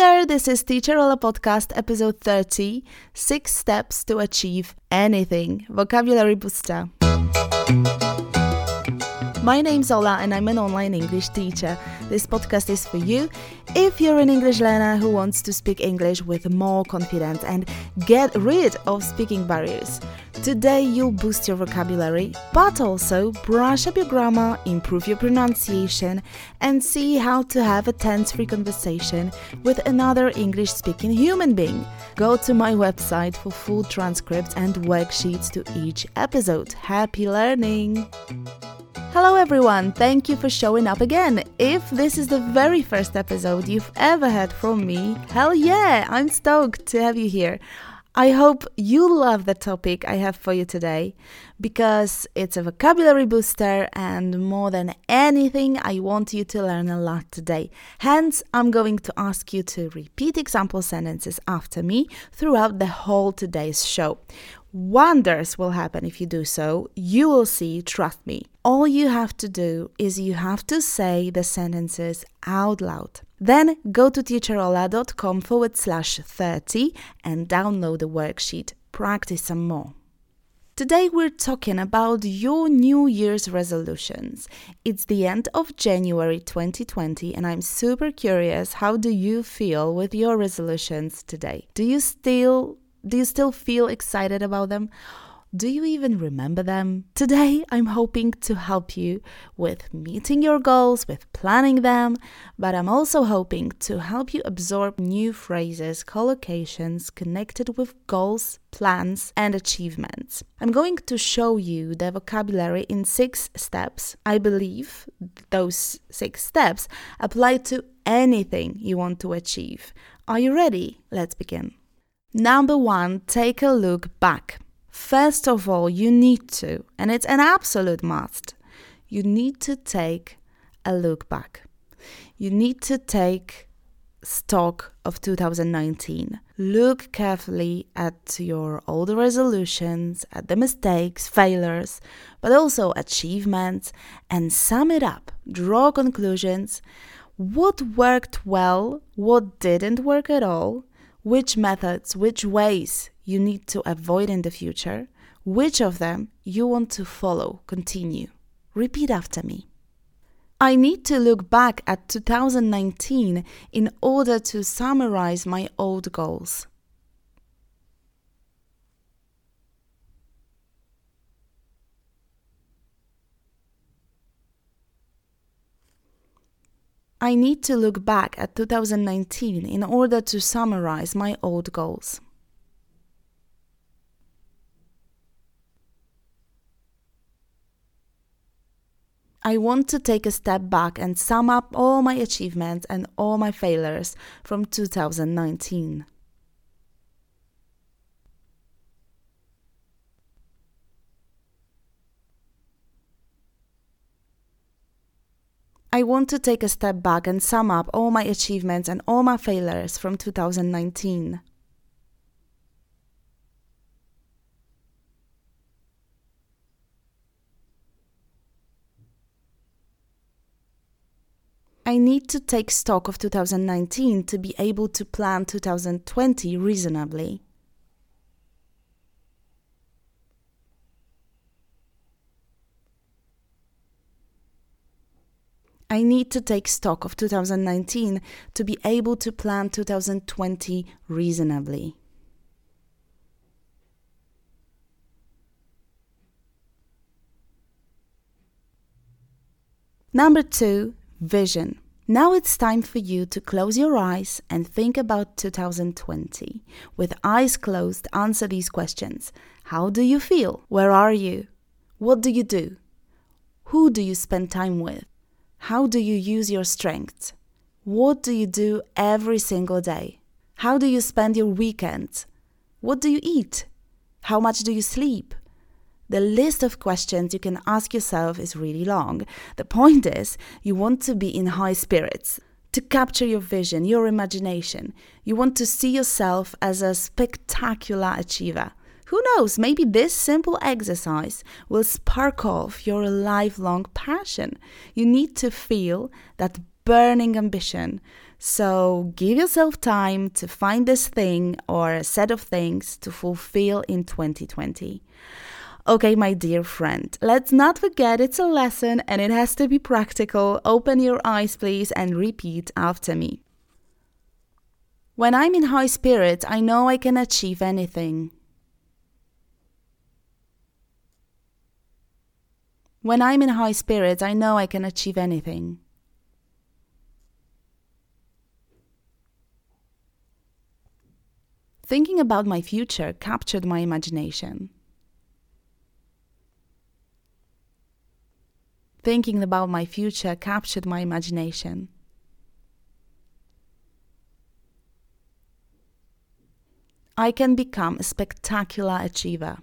there, this is Teacher Ola Podcast, episode 30 Six Steps to Achieve Anything Vocabulary Booster. My name's Ola and I'm an online English teacher. This podcast is for you if you're an English learner who wants to speak English with more confidence and get rid of speaking barriers. Today you'll boost your vocabulary, but also brush up your grammar, improve your pronunciation, and see how to have a tense free conversation with another English speaking human being. Go to my website for full transcripts and worksheets to each episode. Happy learning! Hello, everyone. Thank you for showing up again. If this is the very first episode you've ever heard from me, hell yeah, I'm stoked to have you here. I hope you love the topic I have for you today because it's a vocabulary booster, and more than anything, I want you to learn a lot today. Hence, I'm going to ask you to repeat example sentences after me throughout the whole today's show. Wonders will happen if you do so. You will see, trust me. All you have to do is you have to say the sentences out loud. Then go to teacherola.com forward slash 30 and download the worksheet. Practice some more. Today we're talking about your New Year's resolutions. It's the end of January 2020 and I'm super curious how do you feel with your resolutions today? Do you still do you still feel excited about them? Do you even remember them? Today, I'm hoping to help you with meeting your goals, with planning them, but I'm also hoping to help you absorb new phrases, collocations connected with goals, plans, and achievements. I'm going to show you the vocabulary in six steps. I believe those six steps apply to anything you want to achieve. Are you ready? Let's begin. Number one, take a look back. First of all, you need to, and it's an absolute must, you need to take a look back. You need to take stock of 2019. Look carefully at your older resolutions, at the mistakes, failures, but also achievements, and sum it up. Draw conclusions. What worked well? What didn't work at all? Which methods, which ways you need to avoid in the future, which of them you want to follow, continue. Repeat after me. I need to look back at 2019 in order to summarize my old goals. I need to look back at 2019 in order to summarize my old goals. I want to take a step back and sum up all my achievements and all my failures from 2019. I want to take a step back and sum up all my achievements and all my failures from 2019. I need to take stock of 2019 to be able to plan 2020 reasonably. I need to take stock of 2019 to be able to plan 2020 reasonably. Number two, vision. Now it's time for you to close your eyes and think about 2020. With eyes closed, answer these questions How do you feel? Where are you? What do you do? Who do you spend time with? How do you use your strengths? What do you do every single day? How do you spend your weekends? What do you eat? How much do you sleep? The list of questions you can ask yourself is really long. The point is, you want to be in high spirits, to capture your vision, your imagination. You want to see yourself as a spectacular achiever. Who knows, maybe this simple exercise will spark off your lifelong passion. You need to feel that burning ambition So give yourself time to find this thing or a set of things to fulfill in 2020. Okay, my dear friend, let's not forget it's a lesson and it has to be practical. Open your eyes, please, and repeat after me. When I'm in high spirits, I know I can achieve anything. When I'm in high spirits, I know I can achieve anything. Thinking about my future captured my imagination. Thinking about my future captured my imagination. I can become a spectacular achiever.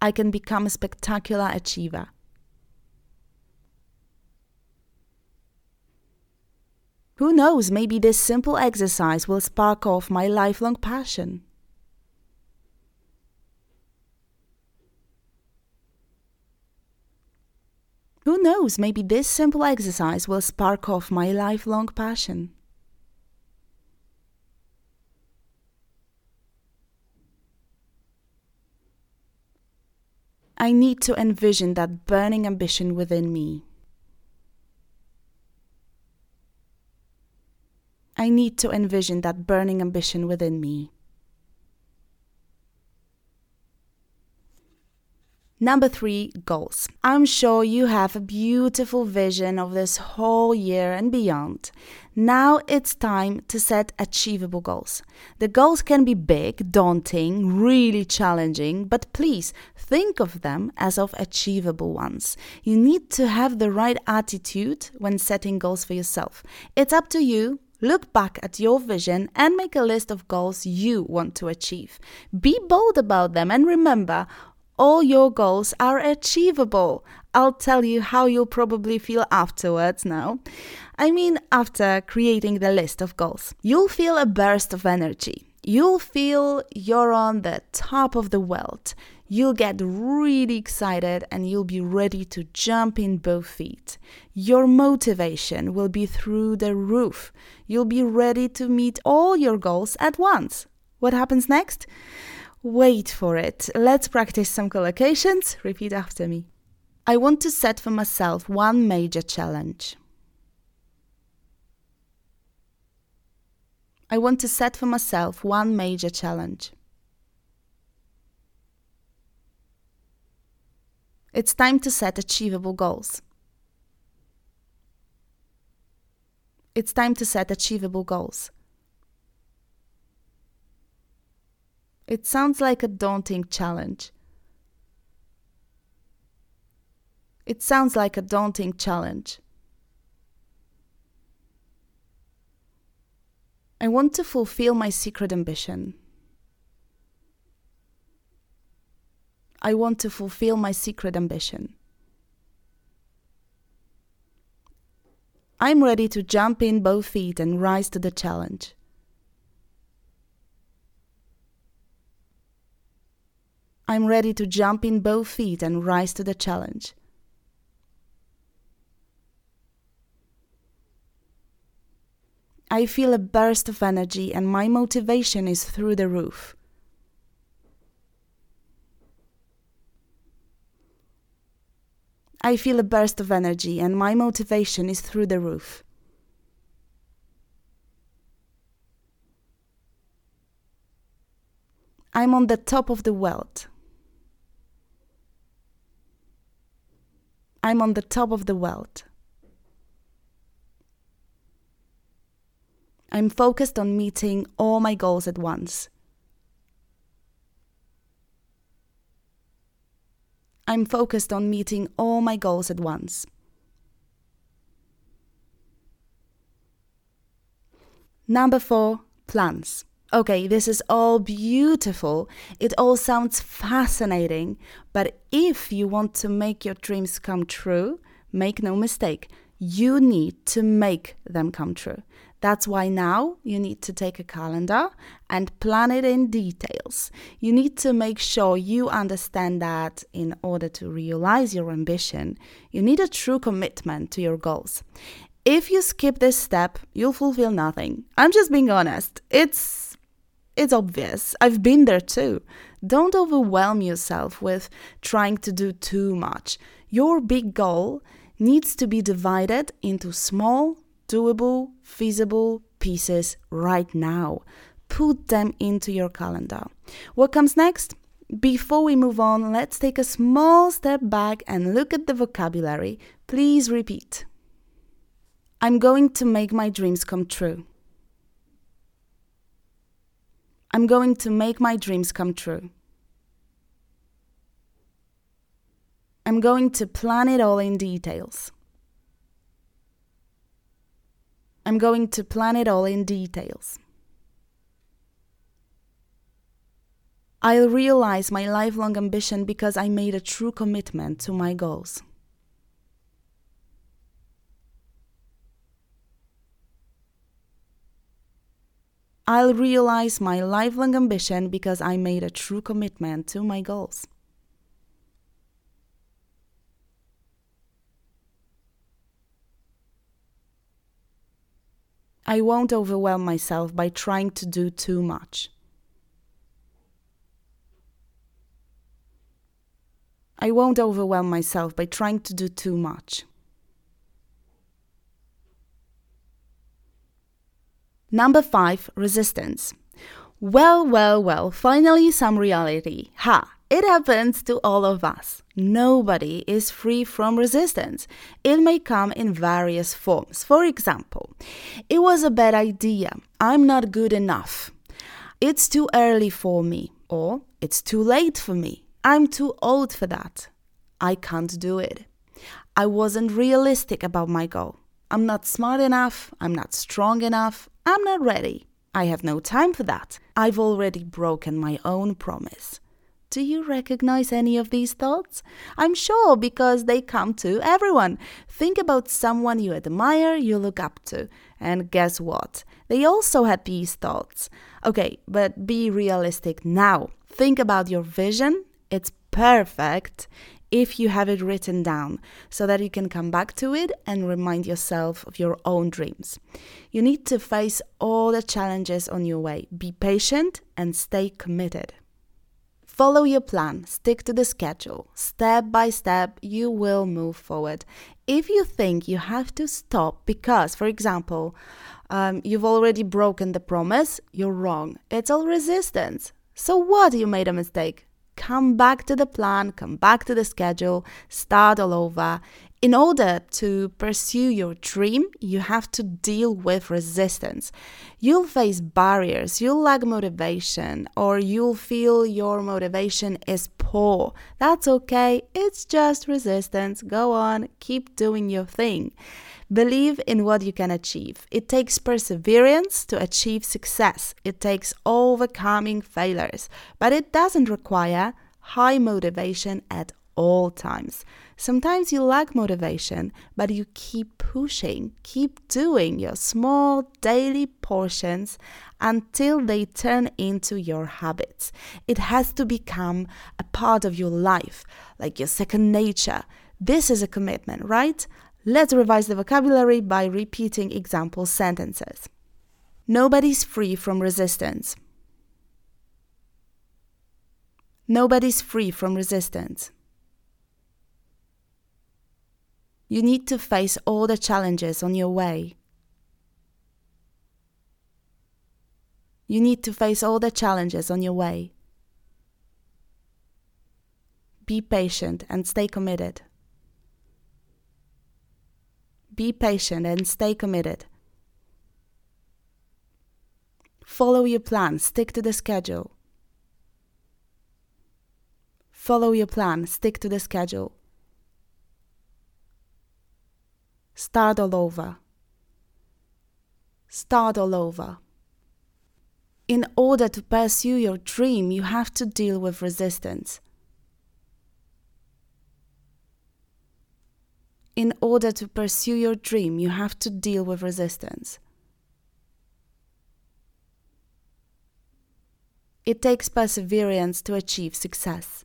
I can become a spectacular achiever. Who knows, maybe this simple exercise will spark off my lifelong passion. Who knows, maybe this simple exercise will spark off my lifelong passion. I need to envision that burning ambition within me. I need to envision that burning ambition within me. Number three, goals. I'm sure you have a beautiful vision of this whole year and beyond. Now it's time to set achievable goals. The goals can be big, daunting, really challenging, but please think of them as of achievable ones. You need to have the right attitude when setting goals for yourself. It's up to you Look back at your vision and make a list of goals you want to achieve. Be bold about them and remember, all your goals are achievable. I'll tell you how you'll probably feel afterwards now. I mean, after creating the list of goals, you'll feel a burst of energy. You'll feel you're on the top of the world. You'll get really excited and you'll be ready to jump in both feet. Your motivation will be through the roof. You'll be ready to meet all your goals at once. What happens next? Wait for it. Let's practice some collocations. Repeat after me. I want to set for myself one major challenge. I want to set for myself one major challenge. It's time to set achievable goals. It's time to set achievable goals. It sounds like a daunting challenge. It sounds like a daunting challenge. I want to fulfill my secret ambition. I want to fulfill my secret ambition. I'm ready to jump in both feet and rise to the challenge. I'm ready to jump in both feet and rise to the challenge. I feel a burst of energy and my motivation is through the roof. I feel a burst of energy and my motivation is through the roof. I'm on the top of the world. I'm on the top of the world. I'm focused on meeting all my goals at once. I'm focused on meeting all my goals at once. Number four, plans. Okay, this is all beautiful. It all sounds fascinating. But if you want to make your dreams come true, make no mistake, you need to make them come true. That's why now you need to take a calendar and plan it in details. You need to make sure you understand that in order to realize your ambition, you need a true commitment to your goals. If you skip this step, you'll fulfill nothing. I'm just being honest. It's it's obvious. I've been there too. Don't overwhelm yourself with trying to do too much. Your big goal needs to be divided into small, doable, feasible pieces right now. Put them into your calendar. What comes next? Before we move on, let's take a small step back and look at the vocabulary. Please repeat. I'm going to make my dreams come true. I'm going to make my dreams come true. I'm going to plan it all in details. I'm going to plan it all in details. I'll realize my lifelong ambition because I made a true commitment to my goals. I'll realize my lifelong ambition because I made a true commitment to my goals. I won't overwhelm myself by trying to do too much. I won't overwhelm myself by trying to do too much. Number five, resistance. Well, well, well, finally some reality. Ha! It happens to all of us. Nobody is free from resistance. It may come in various forms. For example, it was a bad idea. I'm not good enough. It's too early for me. Or it's too late for me. I'm too old for that. I can't do it. I wasn't realistic about my goal. I'm not smart enough. I'm not strong enough. I'm not ready. I have no time for that. I've already broken my own promise. Do you recognize any of these thoughts? I'm sure because they come to everyone. Think about someone you admire, you look up to. And guess what? They also had these thoughts. Okay, but be realistic now. Think about your vision. It's perfect if you have it written down so that you can come back to it and remind yourself of your own dreams. You need to face all the challenges on your way. Be patient and stay committed. Follow your plan, stick to the schedule. Step by step, you will move forward. If you think you have to stop because, for example, um, you've already broken the promise, you're wrong. It's all resistance. So what? You made a mistake come back to the plan, come back to the schedule, start all over. In order to pursue your dream, you have to deal with resistance. You'll face barriers, you'll lack motivation, or you'll feel your motivation is poor. That's okay, it's just resistance. Go on, keep doing your thing. Believe in what you can achieve. It takes perseverance to achieve success. It takes overcoming failures, but it doesn't require high motivation at all times. Sometimes you lack motivation, but you keep pushing, keep doing your small daily portions until they turn into your habits. It has to become a part of your life, like your second nature. This is a commitment, right? Let's revise the vocabulary by repeating example sentences. Nobody's free from resistance. Nobody's free from resistance. You need to face all the challenges on your way. You need to face all the challenges on your way. Be patient and stay committed. Be patient and stay committed. Follow your plan, stick to the schedule. Follow your plan, stick to the schedule. Start all over. Start all over. In order to pursue your dream, you have to deal with resistance. in order to pursue your dream, you have to deal with resistance. It takes perseverance to achieve success.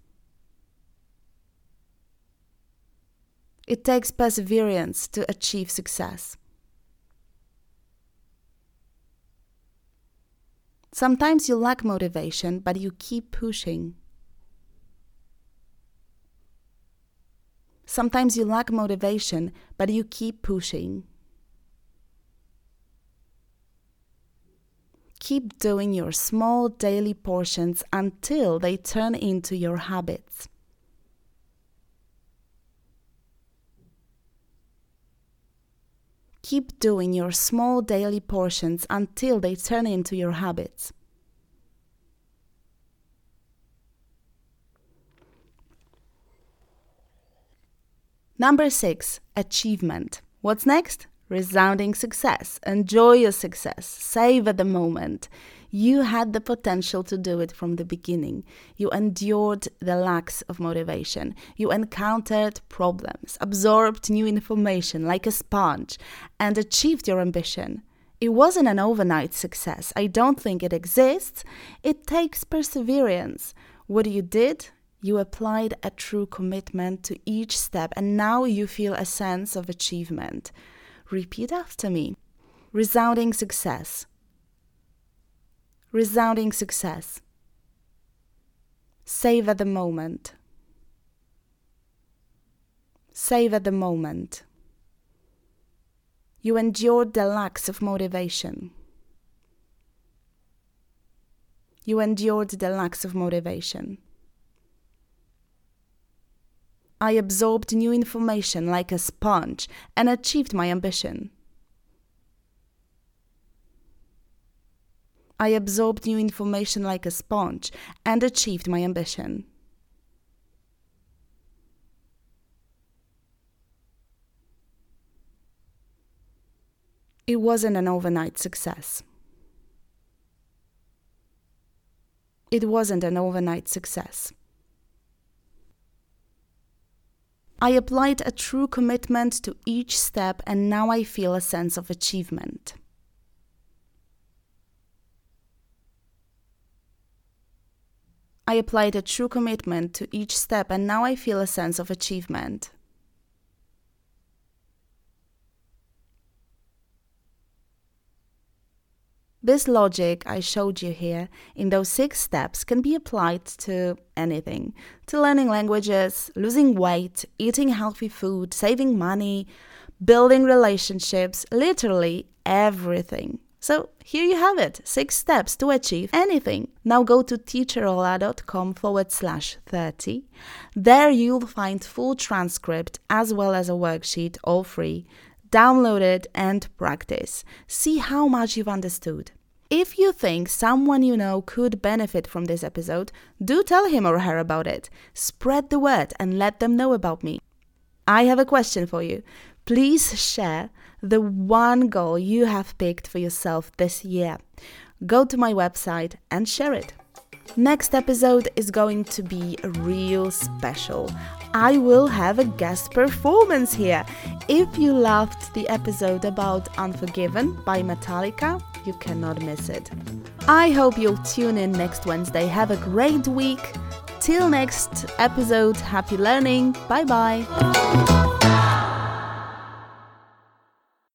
It takes perseverance to achieve success. Sometimes you lack motivation, but you keep pushing. Sometimes you lack motivation, but you keep pushing. Keep doing your small daily portions until they turn into your habits. Keep doing your small daily portions until they turn into your habits. Number six, achievement. What's next? Resounding success. Enjoy your success. Savor the moment. You had the potential to do it from the beginning. You endured the lacks of motivation. You encountered problems, absorbed new information like a sponge, and achieved your ambition. It wasn't an overnight success. I don't think it exists. It takes perseverance. What you did, you applied a true commitment to each step, and now you feel a sense of achievement. Repeat after me. Resounding success resounding success. Savor the moment. Savor the moment. You endured the lacks of motivation. You endured the lacks of motivation. I absorbed new information like a sponge and achieved my ambition. I absorbed new information like a sponge and achieved my ambition. It wasn't an overnight success. It wasn't an overnight success. I applied a true commitment to each step, and now I feel a sense of achievement. I applied a true commitment to each step, and now I feel a sense of achievement. This logic I showed you here in those six steps can be applied to anything to learning languages, losing weight, eating healthy food, saving money, building relationships, literally everything. So here you have it six steps to achieve anything. Now go to teacherola.com forward slash 30. There you'll find full transcript as well as a worksheet, all free. Download it and practice. See how much you've understood. If you think someone you know could benefit from this episode, do tell him or her about it. Spread the word and let them know about me. I have a question for you. Please share the one goal you have picked for yourself this year. Go to my website and share it. Next episode is going to be real special. I will have a guest performance here. If you loved the episode about Unforgiven by Metallica, you cannot miss it. I hope you'll tune in next Wednesday. Have a great week. Till next episode, happy learning. Bye bye.